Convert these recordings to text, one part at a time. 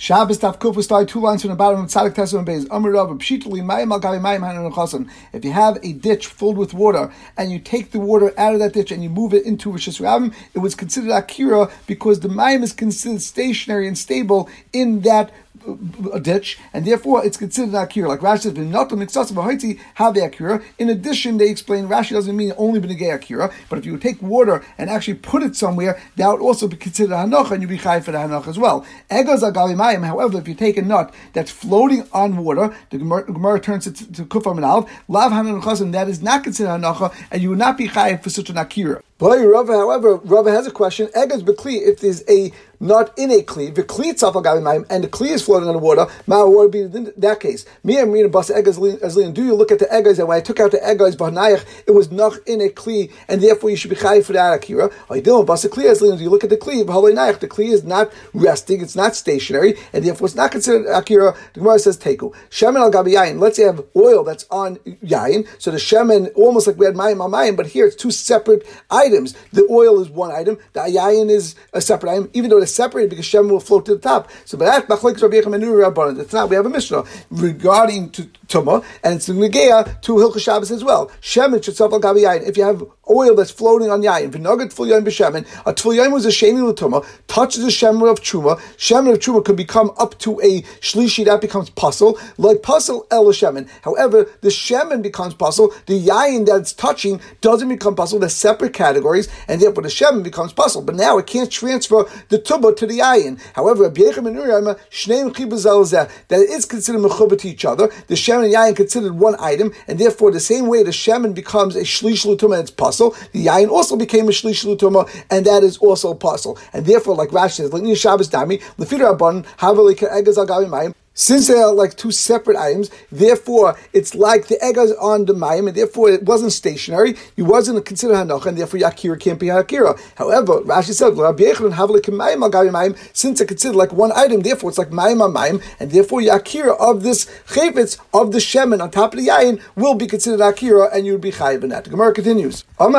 Shabbos Daf Kuf start two lines from the bottom of Tzadik Tesam Beis. Amar Rav Pshitli Mayim Al Gavi Mayim Hanan Chasan. If you have a ditch filled with water and you take the water out of that ditch and you move it into Rishis Rabim, it was considered Akira because the Mayim is considered stationary and stable in that a ditch, and therefore it's considered akira. Like Rashi says, "Not mixasav have the akira." In addition, they explain Rashi doesn't mean only benegay akira, but if you take water and actually put it somewhere, that would also be considered hanocha, and you'd be chayv for the hanocha as well. Egos agalimayim. However, if you take a nut that's floating on water, the Gemara, turns it to, to kufam and alv, lav hanochazim, that is not considered hanocha, and you would not be chayv for such an akira. Rava, however, Rava has a question. Egas bekli, if there's a not in a kli, the kli itself and the kli is floating on the water, ma would be in that case. Me and Mina bas egas. Do you look at the egas and when I took out the egas b'hanayach, it was not in a kli, and therefore you should be chayiv for that akira. I don't bas a kli azlin. Do you look at the kli b'halayich? The kli is not resting, it's not stationary, and therefore it's not considered akira. The Gemara says teku shemen al gabi yain. Let's say have oil that's on yain, so the shemen almost like we had mayim al mayim, but here it's two separate items items. The oil is one item, the ayayin is a separate item, even though it's separated because Shem will float to the top. So, but that machlekes Rabbi Yechim It's not. We have a Mishnah regarding to Tuma, and it's Negea to Hilchah Shabbos as well. Shemen should suffer gabi yayin. If you have oil that's floating on yayin, v'nagat tful yayin b'shemen, a tful yayin was a sheni l'tuma, touches the shemen of truma, shemen of truma could become up to a shlishi, that becomes pasul, like pasul el shemen. However, the shemen becomes pasul, the yayin that it's touching doesn't become pasul, The separate separate categories, and therefore the shemen becomes pasul. But now it can't transfer the tuma to the yayin. However, that is considered mechubah to each other. The shemen and yayin considered one item, and therefore the same way the shemen becomes a shlish l'tuma and it's pasul, the yayin also became a shlish l'tuma, and that is also pasul. And therefore, like Rashi says, Shabbos dami, lefidar abon, havelika egaz al mayim, since they are like two separate items, therefore it's like the egg on the mayim, and therefore it wasn't stationary. You wasn't considered hanocha, and therefore yakira can't be hakira. However, Rashi said since it's considered like one item, therefore it's like mayim mayim, and therefore yakira of this chayvitz of the shemen on top of the yayin will be considered akira, and you would be chayiv in that. The Gemara continues. If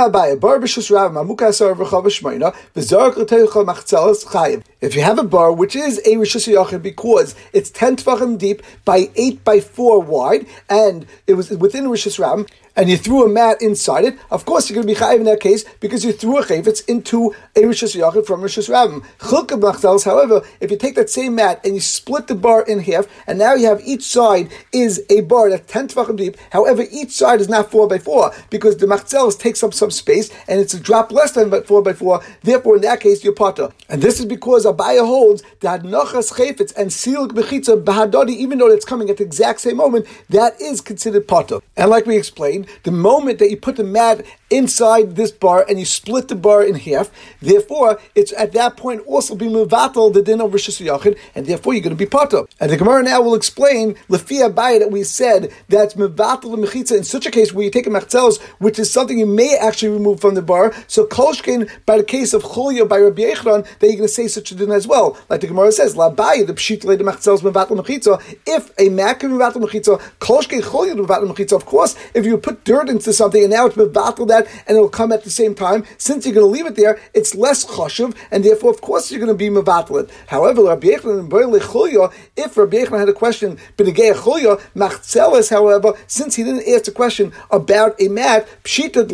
you have a bar which is a rishus because it's ten tefachim deep by eight by four wide, and it was within Rishis Ram, and you threw a mat inside it, of course you're going to be chayiv in that case because you threw a chayvitz into a rishus yachid from rishus rabim. Chilka however, if you take that same mat and you split the bar in half, and now you have each side is a bar that's ten tvachim deep. However, each side is not four by four because the machzels takes up some space and it's a drop less than four by four. Therefore, in that case, you're potter. And this is because Abaya holds that nachas chayvitz and silk bechitza bahadodi, even though it's coming at the exact same moment, that is considered potter. And like we explained the moment that you put the mat inside this bar and you split the bar in half, therefore it's at that point also be muvatal the din of Rishis Yachid, and therefore you're going to be pato. And the Gemara now will explain lefia bay that we said that's muvatal mechitza in such a case where you take a machzelos, which is something you may actually remove from the bar. So kolshkin by the case of chulya by Rabbi Yechron, that you're going to say such a din as well. Like the Gemara says, la the pshit the machzelos muvatal mechitza. If a mat can muvatal mechitza, kolshkin chulya muvatal mechitza. Of course, if you put dirt into something and now it's mevatel that and it will come at the same time, since you're going to leave it there, it's less chashuv, and therefore, of course, you're going to be mevatel it. However, Rabbi Yechon and if Rabbi Yechon had a question, b'negei chulya, machzelis, however, since he didn't ask a question about a mat, pshita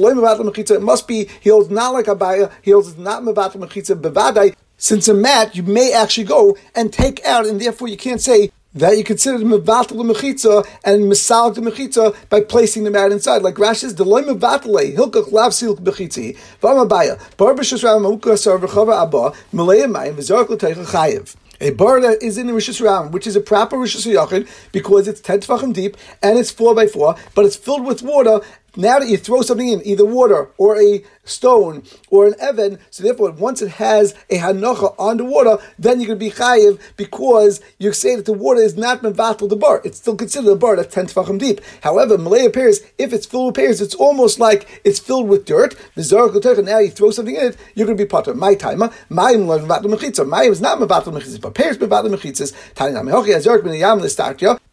it must be he holds not like Abaya, he holds not mevatel mechitza bevadai. Since a mat, you may actually go and take out, and therefore you can't say that you consider the mevatel mechitza and misal the mechitza by placing the mat inside. Like Rashi says, "Deloy mevatele eh, hilkach lav silk bechitzi v'amabaya bar b'shus ram mukra sar v'chava abba malay mayim v'zark l'teicha chayiv." A bar that is in the Rishis Ram, which is a proper Rishis Yachid, because it's 10 tefachim deep and it's 4 by 4 but it's filled with water, now that you throw something in, either water or a stone or an evan, so therefore once it has a hanocha on the water, then you're going to be chayiv because you say that the water is not mevatel the bar. It's still considered a bar that's 10 tefachim deep. However, Malaya pears, if it's filled with pears, it's almost like it's filled with dirt. Now you throw something in it, you're going to be. My timer, my mechitza. My is not mevatel mechitza, but pears mevatel mechitzas.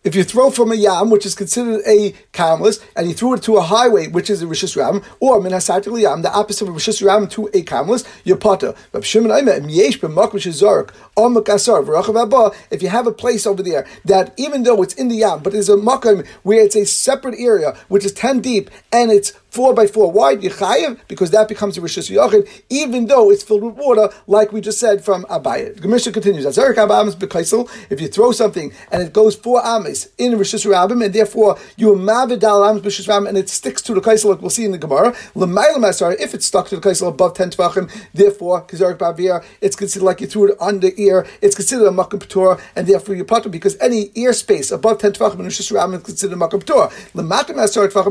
If you throw from a yam, which is considered a karmelis, and you threw it to a highway, which is a rishis ram, or minasatil yam, the opposite of rishis ram to a karmelis, you're potter. If you have a place over there that even though it's in the yam, but there's a makom where it's a separate area, which is ten deep, and it's four by four wide, Yechayev, because that becomes a Rishis Yachid, even though it's filled with water, like we just said from Abayit. The Mishnah continues, if you throw something and it goes four amis in Rishis Rabbim, and therefore you mavid al amis b'Rishis Rabbim, and it sticks to the kaisel, like we'll see in the Gemara, if it's stuck to the kaisel above 10 tvachim, therefore, Kizarik Bavir, it's considered like you threw it under ear, it's considered a Makam Patur, and therefore you potter, because any ear space above 10 tvachim in Rishis Rabbim is considered a Makam Patur.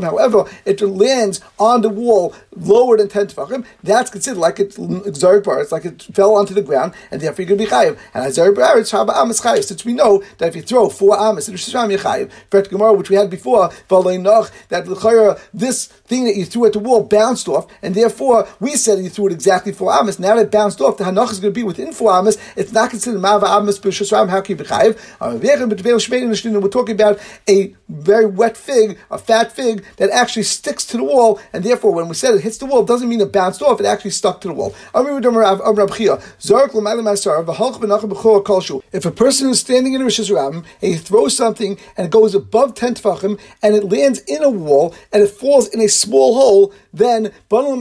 However, it lands on the wall lower than 10 tefachim, that's considered like it's Bar, it's like it fell onto the ground, and therefore you're going to be chayiv. And Zari Bar, it's Shaba Amas chayiv, since we know that if you throw four Amas in Rosh Hashanah, chayiv. Gemara, which we had before, that this thing that you threw at the wall bounced off, and therefore we said you threw it exactly four Amas. Now that it bounced off, the Hanach is going to be within four Amas, it's not considered Mava Amas B'Rosh how can you be chayiv? We're talking about a very wet fig, a fat fig, that actually sticks to the wall, and and therefore, when we said it hits the wall, it doesn't mean it bounced off; it actually stuck to the wall. If a person is standing in a Ram and he throws something and it goes above ten tefachim and it lands in a wall and it falls in a small hole, then it will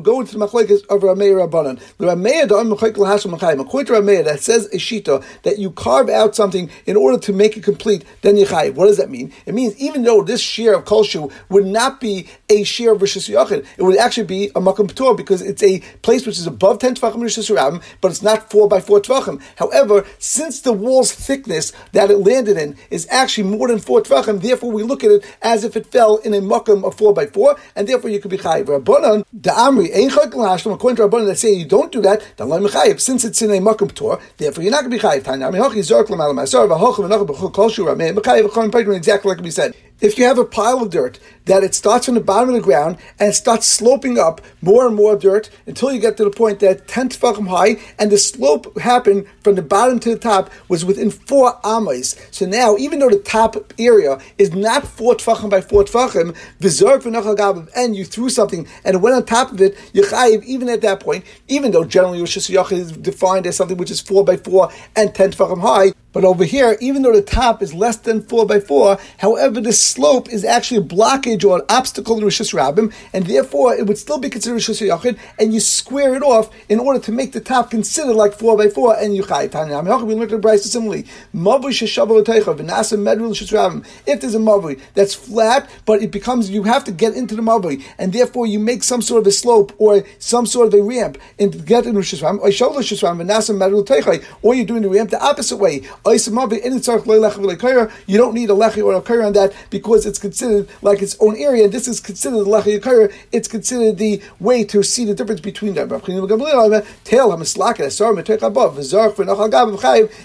go into the machlekes of Ramei Rabbanan. The Ramei according to Ramei that says a shita that you carve out something in order to make it complete, then you chayiv. What does that mean? It means even though this shear of kolshu would not be a shear of Rishis Yachid, it would actually be a Makam P'tor because it's a place which is above 10 Tvachim Rishis Rabim, but it's not 4 by 4 Tvachim. However, since the wall's thickness that it landed in is actually more than 4 Tvachim, therefore we look at it as if it fell in a Makam of 4 by 4, and therefore you could be Chayiv. Rabbanan, the Amri, according to Rabbanan that say you don't do that. Since it's in a Makam P'tor, therefore you're not going to be Chayiv. Exactly like we said if you have a pile of dirt that it starts from the bottom of the ground and it starts sloping up more and more dirt until you get to the point that 10 tefachim high and the slope happened from the bottom to the top was within four amas. So now, even though the top area is not four tefachim by four tefachim, reserved for Nachal and you threw something and it went on top of it, Yechayiv, even at that point, even though generally Rosh is defined as something which is four by four and 10 tefachim high, but over here, even though the top is less than four by four, however, the slope is actually a blockage or an obstacle in Rishis Rabbim, and therefore it would still be considered Rishis Yachid, and you square it off in order to make the top considered like four by four, and you chai. We look at the brisa similarly. If there's a mavui that's flat, but it becomes you have to get into the mavui, and therefore you make some sort of a slope or some sort of a ramp and get in Rishis Rabbim, or you're doing the ramp the opposite way. You don't need a lechi or a kair on that because it's considered like its own area. And this is considered the lechi kair. It's considered the way to see the difference between them.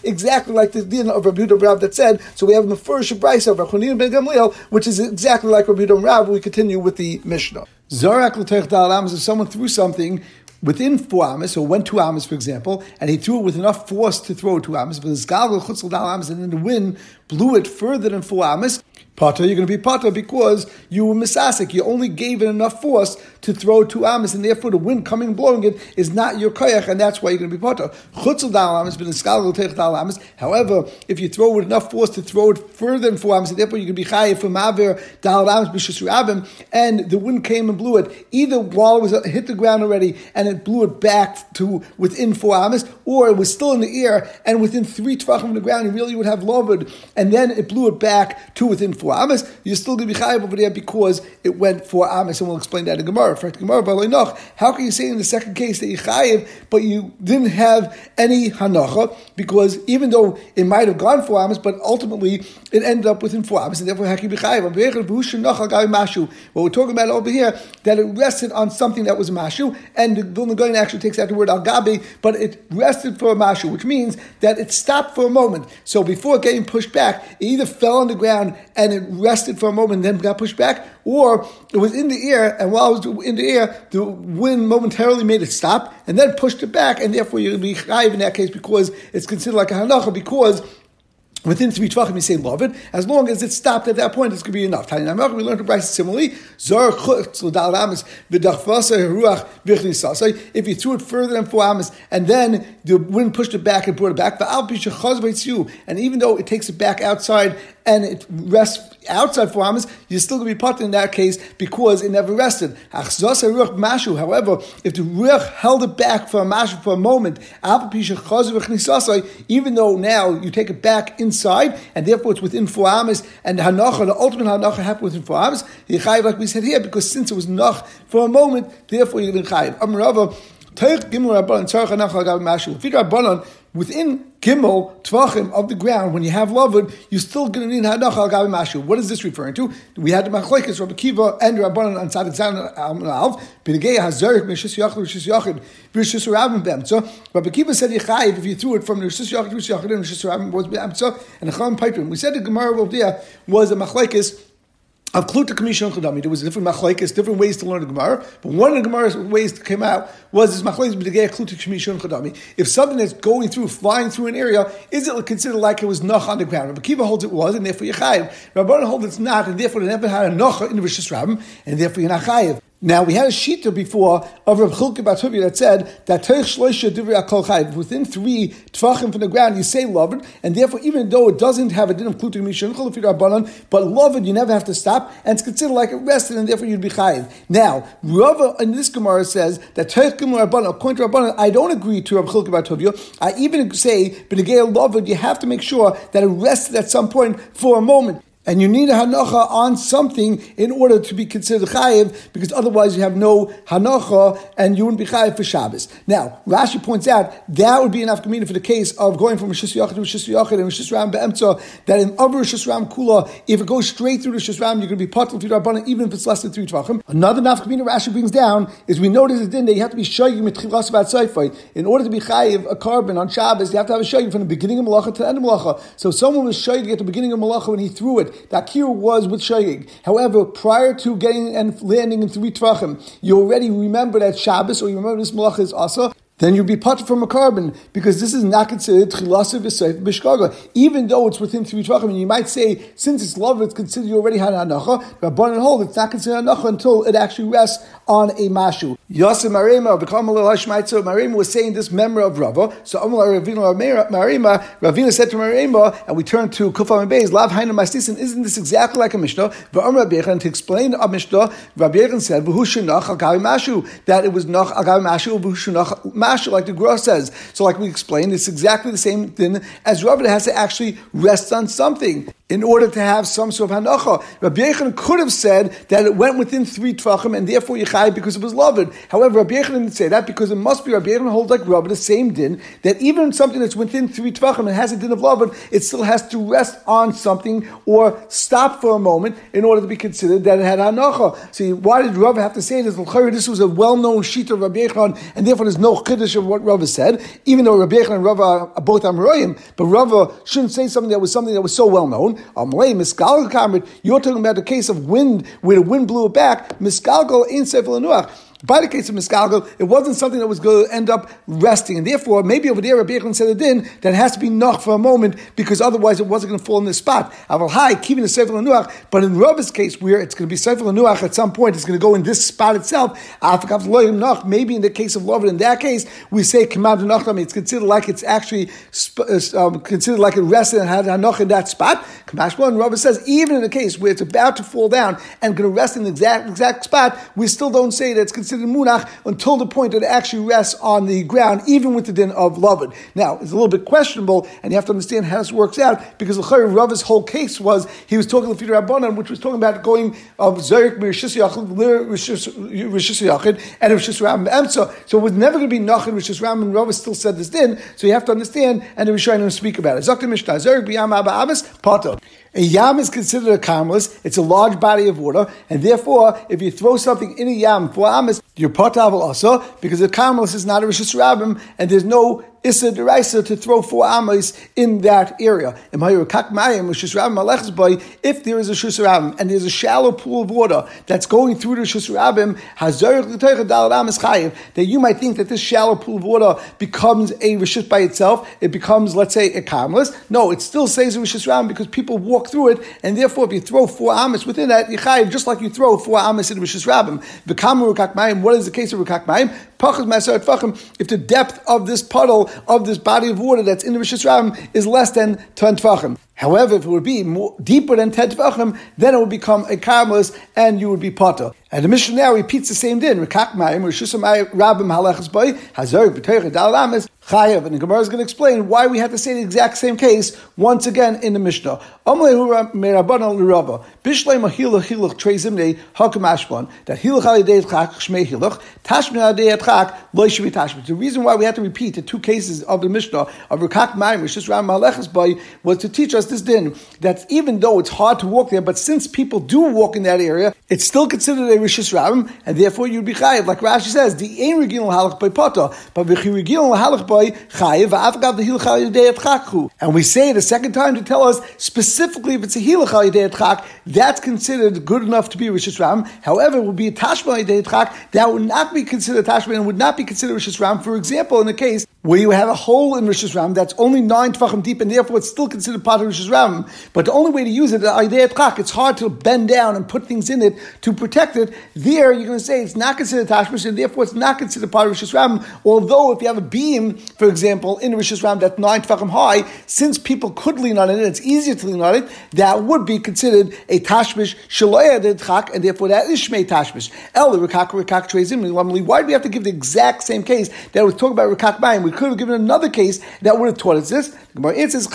Exactly like the din of Rabbi Rab that said. So we have the first brisa of Rabbi ben Gamliel, which is exactly like Rabbi Rab. We continue with the Mishnah. Zarak l'teich dal is if someone threw something within four amas, or went two amas, for example, and he threw it with enough force to throw two amas, but his galgal dal amas, and then the wind blew it further than four amas, Pata, you're going to be pata because you were misasik. You only gave it enough force to throw two amas, and therefore the wind coming and blowing it is not your koyach, and that's why you're going to be pata. Chutzal dal but in dal amas. However, if you throw with enough force to throw it further than four amas, and therefore you can be chayiv from aver dal amas b'shusru abim, and the wind came and blew it either while it was hit the ground already and it blew it back to within four amas, or it was still in the air and within three tvachim of the ground, you really would have loved, and then it blew it back to within four amas, you're still going to be chayiv over there because it went four amas, and we'll explain that in Gemara. Gemara, how can you say in the second case that you chayiv, but you didn't have any hanacha because even though it might have gone four amas, but ultimately it ended up within four amas, and therefore how can you be chayiv? What we're talking about over here that it rested on something that was mashu, and the Vilna actually takes out the word al gabi, but it rested for a mashu, which means that it stopped for a moment. So before getting pushed back, it either fell on the ground and it rested for a moment and then got pushed back, or it was in the air, and while it was in the air, the wind momentarily made it stop and then pushed it back, and therefore you'll be chayiv in that case because it's considered like a hanacha because Within three tvachim, you say love it. As long as it stopped at that point, it's going to be enough. We learned to brisa similarly. If you threw it further than four amas and then the wind pushed it back and brought it back, and even though it takes it back outside and it rests outside four amas, you're still going to be put in that case because it never rested. However, if the ruach held it back for a mashu for a moment, even though now you take it back inside and therefore it's within four amas, and hanacha, the ultimate hanacha happened within four amas, like we said here because since it was nach for a moment, therefore you're going to chayiv. Amrava. Within Gimel Tvachim of the ground, when you have Lavud, you're still going to need Hadach al Gabi Mashu. What is this referring to? We had the Machlekes, Rabbi Akiva, and Rabbanan on Tzadik Zan Alv, B'negei HaZerik, Meshis Yachid, Meshis Yachid, Meshis Rabim Bem. So Kiva said Yechayiv, if you threw it from Meshis Yachid, Meshis Yachid, and Meshis Rabim was Bem. And the Chacham Pipim. We said the Gemara of there was a Machlekes, of Kluta Kamishan Chadami. There was different machlekes, different ways to learn the Gemara, but one of the Gemara's ways that came out was this machlekes b'degei Kluta Kamishan Chadami. If something that's going through, flying through an area, is it considered like it was noch on the ground? Rabbi Akiva holds it was, and therefore you're chayiv. Rabbi holds it's not, and therefore it never had a noch in the Rishis Rabbim, and therefore you're not chayiv. Now we had a shita before of Rav Chilkiya bar Tuvia that said that within three tvachim from the ground you say lavud, and therefore even though it doesn't have a din of klutim mishan but lavud you never have to stop, and it's considered like it rested, and therefore you'd be chayiv. Now Rava in this Gemara says that Teich Gemara according to Rabbanan, I don't agree to Rav Chilkiya bar Tuvia. I even say Benegay lavud, you have to make sure that it rested at some point for a moment and you need a hanacha on something in order to be considered chayiv, because otherwise you have no hanacha and you wouldn't be chayiv for Shabbos. Now, Rashi points out that would be enough kamina for the case of going from Rishis Yachid to Rishis Yachid and Rishis Ram Be'emtza, that in other Rishis Ram Kula, if it goes straight through Rishis Ram, you're going to be patul to Rabbanan, even if it's less than three tvachim. Another nafkamina Rashi brings down is we notice it din that you have to be shayim with chilas about seifai. In order to be chayiv a korban on Shabbos, you have to have a shayim from the beginning of malacha to the end of malacha. So someone was shayim at the beginning of malacha when he threw it the akir was with shayig. However, prior to getting and landing in three tvachim, you already remember that Shabbos or you remember this malacha is also then you'd be put from a korban because this is not considered chilasa v'seif b'shkaga. Even though it's within three tvachim, and you might say since it's love, it's considered you already had hanacha. But and hold, it's not considered hanacha until it actually rests on a mashu. Yasem Mareimar, little hashmaitzo. Mareimar was saying this memory of Rava. So Amal Ravina Mareimar, Ravina said to Mareimar, and we turn to Kufam Beis, Lav Hainu Mastisin. Isn't this exactly like a Mishnah? V'Amr Rabbi to explain a Mishnah, Rabbi said, "V'Hushinach al Mashu," that it was nach al Mashu, V'Hushinach masha, like the Gra says. So, like we explained, it's exactly the same thing as Rav has to actually rest on something in order to have some sort of hanacha. Rabbi Yechon could have said that it went within three tvachim and therefore Yechai because it was lavud. However, Rabbi Yechon didn't say that because it must be Rabbi Yechon holds like Rabbi the same din that even something that's within three tvachim and has a din of lavud, it still has to rest on something or stop for a moment in order to be considered that it had hanacha. See, why did Rabbi have to say this? This was a well-known sheet of Rabbi Yechon, and therefore there's no chiddush of what Rabbi said, even though Rabbi Yechon and Rabbi are both Amoraim, but Rabbi shouldn't say something that was something that was so well known. You're talking about the case of wind, where the wind blew it back. Miskalgal in Sefer by the case of Miskalgal, it wasn't something that was going to end up resting. And therefore, maybe over there, Rabbi Yechon said it in, that it has to be noch for a moment, because otherwise it wasn't going to fall in this spot. Aval high, keeping the Sefer Lanuach, but in Rabbi's case, where it's going to be Sefer Lanuach at some point, it's going to go in this spot itself. Maybe in the case of Lovin, in that case, we say Kamad it's considered like it's actually uh, um, considered like it rested and had Hanoch in that spot. Kamash 1, Rabbi says, even in the case where it's about to fall down and going to rest in the exact, exact spot, we still don't say that it's considered considered munach until the point that it actually rests on the ground, even with the din of lavud. Now, it's a little bit questionable, and you have to understand how this works out, because the Rav's whole case was he was talking Peter Rabbanan, which was talking about going of Zerik Rishis Yachid and Rishis Ram Emsa. So it was never going to be Nachin Rishis and Rav still said this din, so you have to understand, and the Rishonim speak about it. Zakta Mishnah, Zerik B'yam Abba Abbas, Pato. A yam is considered a karmelis. It's a large body of water, and therefore, if you throw something in a yam for amas, You're potavel also because a Carmelis is not a Rishis Rabbim and there's no Issa Deraisa to throw four Amos in that area. If there is a Shusarabim and there's a shallow pool of water that's going through the Shusarabim, that you might think that this shallow pool of water becomes a Rishis by itself, it becomes, let's say, a Carmelis. No, it still says a Rabbim because people walk through it, and therefore if you throw four Amos within that, Yechayiv, just like you throw four Amos in Rishis Rabbim. What is the case of Rukak Mayim? If the depth of this puddle of this body of water that's in the Rishis Ram is less than 10 Tvachim. However, if it would be more, deeper than 10 Tvachim, then it would become a Karmelis and you would be Potter. And the Mishnah now repeats the same din. Rekak Mayim, Rishus Rabim Halachas Boy. And the Gemara is going to explain why we have to say the exact same case once again in the Mishnah. That shmei The reason why we have to repeat the two cases of the Mishnah of Rekak Mayim, which is Ram Malechus Boy, was to teach us this din, that even though it's hard to walk there, but since people do walk in that area, it's still considered a Rishis Rabim, and therefore you'd be chayiv. Like Rashi says, the ain regil halach by pata, but v'chi halach by chayiv v'afgav the hilach chakhu. And we say the second time to tell us specifically if it's a hilach chak, that's considered good enough to be Rishis Rabim. However, it would be a tashma chak that would not be considered tashma and would not be considered Rishis Rabim. For example, in the case where you have a hole in Rishis Ram that's only nine tefachim deep, and therefore it's still considered part of Rishis Ram. But the only way to use it, is It's hard to bend down and put things in it to protect it. There, you're going to say it's not considered tashmish, and therefore it's not considered part of Rishis Ram. Although, if you have a beam, for example, in Rishis Ram that's nine tefachim high, since people could lean on it, it's easier to lean on it. That would be considered a tashmish shaloya de and therefore that is shmei tashmish. El rikak rikak. Why do we have to give the exact same case that was talking about rikak mayim? Could have given another case that would have taught us this. It says,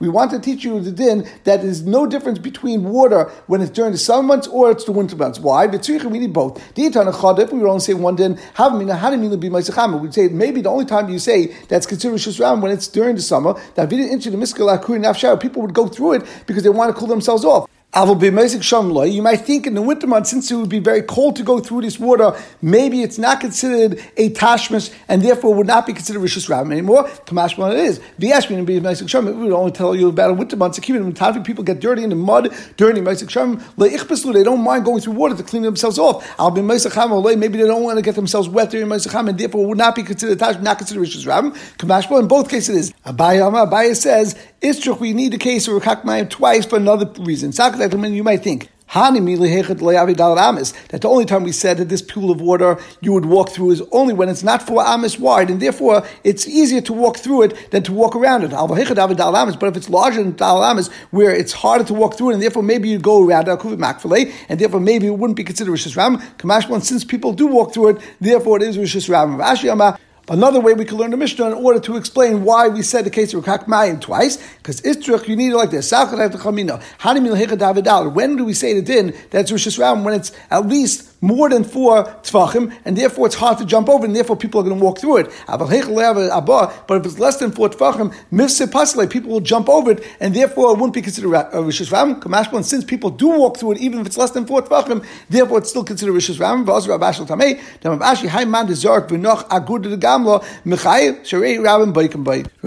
We want to teach you the din that there's no difference between water when it's during the summer months or it's the winter months. Why? We need both. If we would only say one din, we'd say maybe the only time you say that's considered Shusram when it's during the summer, that people would go through it because they want to cool themselves off. You might think in the winter months, since it would be very cold to go through this water, maybe it's not considered a tashmish and therefore would not be considered rishus ram anymore. Kamashma it is. V'yashmin be Meisik Sham. We would only tell you about a winter months. When people get dirty in the mud the Meisik Sham, they don't mind going through water to clean themselves off. I'll be Meisik Maybe they don't want to get themselves wet during Meisik and therefore would not be considered tash, not considered rishus ram. Kamashma in both cases it is. Abaya Abaya says it's true. We need the case of Rakak twice for another reason you might think. That the only time we said that this pool of water you would walk through is only when it's not four amis wide, and therefore it's easier to walk through it than to walk around it. But if it's larger than dal amis, where it's harder to walk through it, and therefore maybe you go around it, and therefore maybe it wouldn't be considered rishis ram. Kamashman, since people do walk through it, therefore it is rishis ram. Another way we can learn the Mishnah in order to explain why we said the case of Rakak Mayim twice, because Istrich, you need it like this. When do we say the din that's Rishis Ram when it's at least more than four tfachim, and therefore it's hard to jump over, and therefore people are going to walk through it. But if it's less than four pasle, people will jump over it, and therefore it wouldn't be considered a uh, rishis ram. And since people do walk through it, even if it's less than four tfachim, therefore it's still considered rishis ram. Rav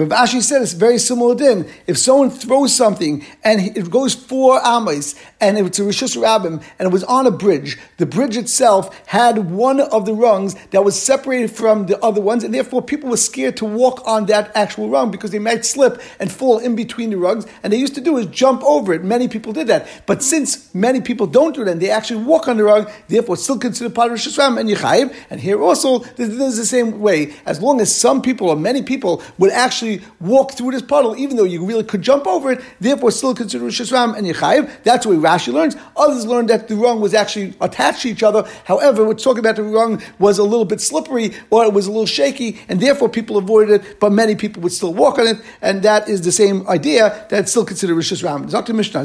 Ashi said it's very similar din. If someone throws something and it goes four amas, and it's a rishis rabim, and it was on a bridge, the bridge itself had one of the rungs that was separated from the other ones, and therefore people were scared to walk on that actual rung because they might slip and fall in between the rungs. And they used to do is jump over it. Many people did that. But since many people don't do that, they actually walk on the rung, therefore still considered part of Rosh and Yechayiv. And here also, this is the same way. As long as some people or many people would actually walk through this puddle, even though you really could jump over it, therefore still considered Rosh and Yechayiv. That's way Rashi learns. Others learn that the rung was actually attached to each other other. However, we're talking about the rung was a little bit slippery or it was a little shaky, and therefore people avoided it, but many people would still walk on it, and that is the same idea that's still considered Rishis Ram. Dr. Mishnah,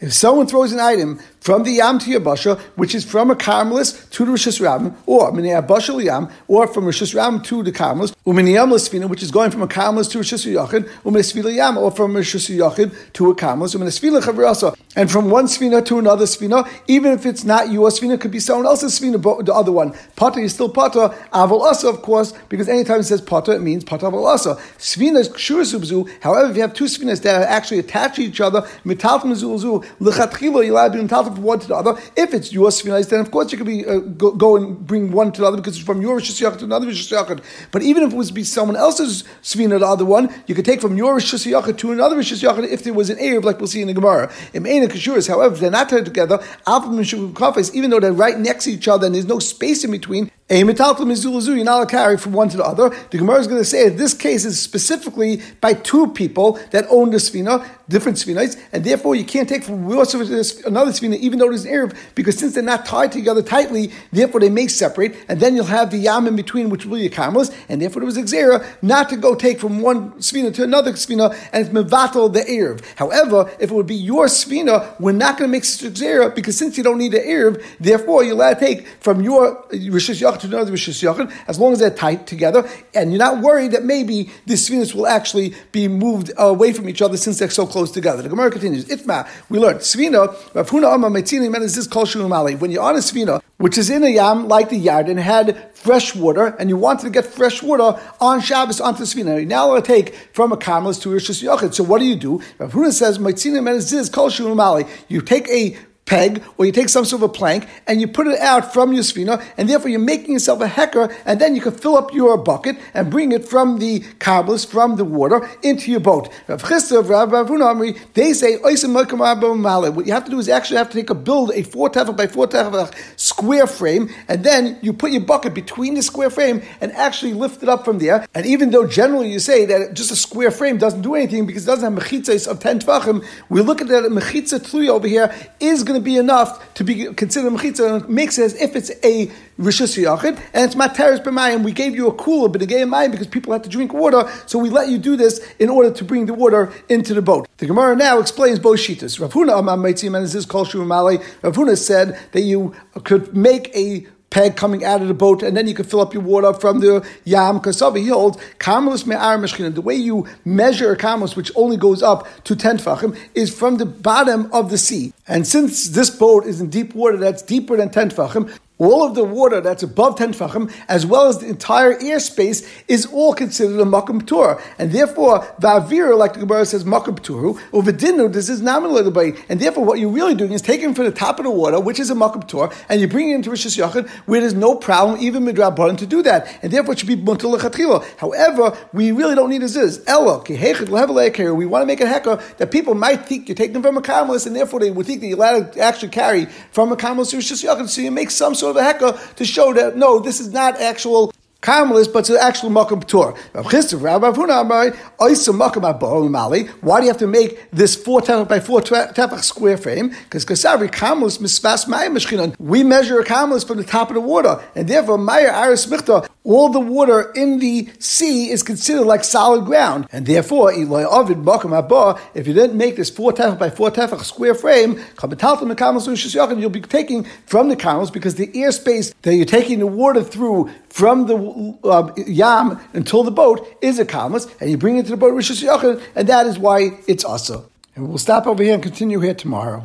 If someone throws an item from the Yam to Yabasha, which is from a Carmelis to the Rishis Rabim, or Minei Abasha Yam, or from Rishis Rabim to the Carmelis, Uminiyam Lasfina, which is going from a Carmelis to Rishis Yachid, Uminesfila Yam, or from Rishis Yachid to a Carmelis, Uminesfila Chavrasa, and from one Sfina to another Sfina, even if it's not your Sfina, could be someone else's Sfina, the other one. Potter is still Potter, Aval Asa, of course, because anytime it says Potter, it means Potter Aval Asa. Kshur Subzu, however, if you have two Sfinas that are actually attached to each other, Mitalfim Zulzu, Lechatchila, you're allowed to From one to the other. If it's your Sfina, then of course you could be uh, go, go, and bring one to the other because it's from your Yachid to another Yachid. But even if it was be someone else's Sfina, the other one, you could take from your Yachid to another Rishis Yachid if there was an eruv, like we'll see in the Gemara. In Aina Kashuras, however, they're not tied together, Alpha even though they're right next to each other and there's no space in between, you're not to carry from one to the other. The Gemara is going to say that this case is specifically by two people that own the Sfina, different Sfinas, and therefore you can't take from another Sfina, even though it is an eruv, because since they're not tied together tightly, therefore they may separate, and then you'll have the Yam in between, which will be a and therefore there was Xera not to go take from one Sfina to another Sfina, and it's Mevatel the eruv. However, if it would be your Sfina, we're not going to make such Xera, because since you don't need the eruv, therefore you're allowed to take from your Rishis to Rishis Yachid, as long as they're tight together, and you're not worried that maybe the Sfinas will actually be moved away from each other since they're so close together. The Gemara continues, Itma, we learned, Svina, Rav Huna Amma Metzini Menezis Kol Mali. When you're on a Svina, which is in a yam like the yard and had fresh water, and you wanted to get fresh water on Shabbos onto the Svina, you now want to take from a Carmelis to Rishis Yachid. So what do you do? Rav Huna says, Metzini Menezis Kol Mali. You take a peg, or you take some sort of a plank, and you put it out from your svina, and therefore you're making yourself a hecker, and then you can fill up your bucket and bring it from the karmelis, from the water, into your boat. Rav Chisda, Rav they say, what you have to do is actually have to take a build, a four tefach by four tefach square frame, and then you put your bucket between the square frame and actually lift it up from there. And even though generally you say that just a square frame doesn't do anything because it doesn't have mechitzas of 10 tefachim, we look at that mechitza tluya over here is going to be enough to be considered mechitza, and it makes it as if it's a rishus yachid, and it's materis b'mayim. We gave you a cooler, but again mayim because people have to drink water, so we let you do this in order to bring the water into the boat. The Gemara now explains both shitas. Rav Huna Amam and this is Kol Rav Huna said that you could make a peg coming out of the boat, and then you can fill up your water from the yam. Kasavi he holds karmelis me'ar meshchina. The way you measure a karmelis, which only goes up to ten tefachim, is from the bottom of the sea. And since this boat is in deep water that's deeper than ten tefachim, all of the water that's above 10 tefachim, as well as the entire airspace, is all considered a makam tur. And therefore, va'avir, like the Gemara says, makam turu, uvadinu, this is nominal And therefore, what you're really doing is taking from the top of the water, which is a makam tur, and you bring it into Rishis Yachid, where there's no problem, even midrabanan, to do that. And therefore, it should be mutal However, we really don't need a ziz. Ella, we want to make a heka that people might think you're taking from a karmelis, and therefore they would think that you're allowed to actually carry from a karmelis to Rishis Yachid, so you make some sort of heka to show that no, this is not actual Carmelis, but it's an actual makam tour. Why do you have to make this four tefach by four tefach square frame? Because carmelis misvas maya We measure a carmelis from the top of the water, and therefore maya aris michta. All the water in the sea is considered like solid ground, and therefore Eloi Ovid makam. If you didn't make this four tefach by four tefach square frame, you'll be taking from the carmelis because the airspace that you're taking the water through from the uh, yam until the boat is a karmelis, and you bring it to the boat rishis and that is why it's also. And we'll stop over here and continue here tomorrow.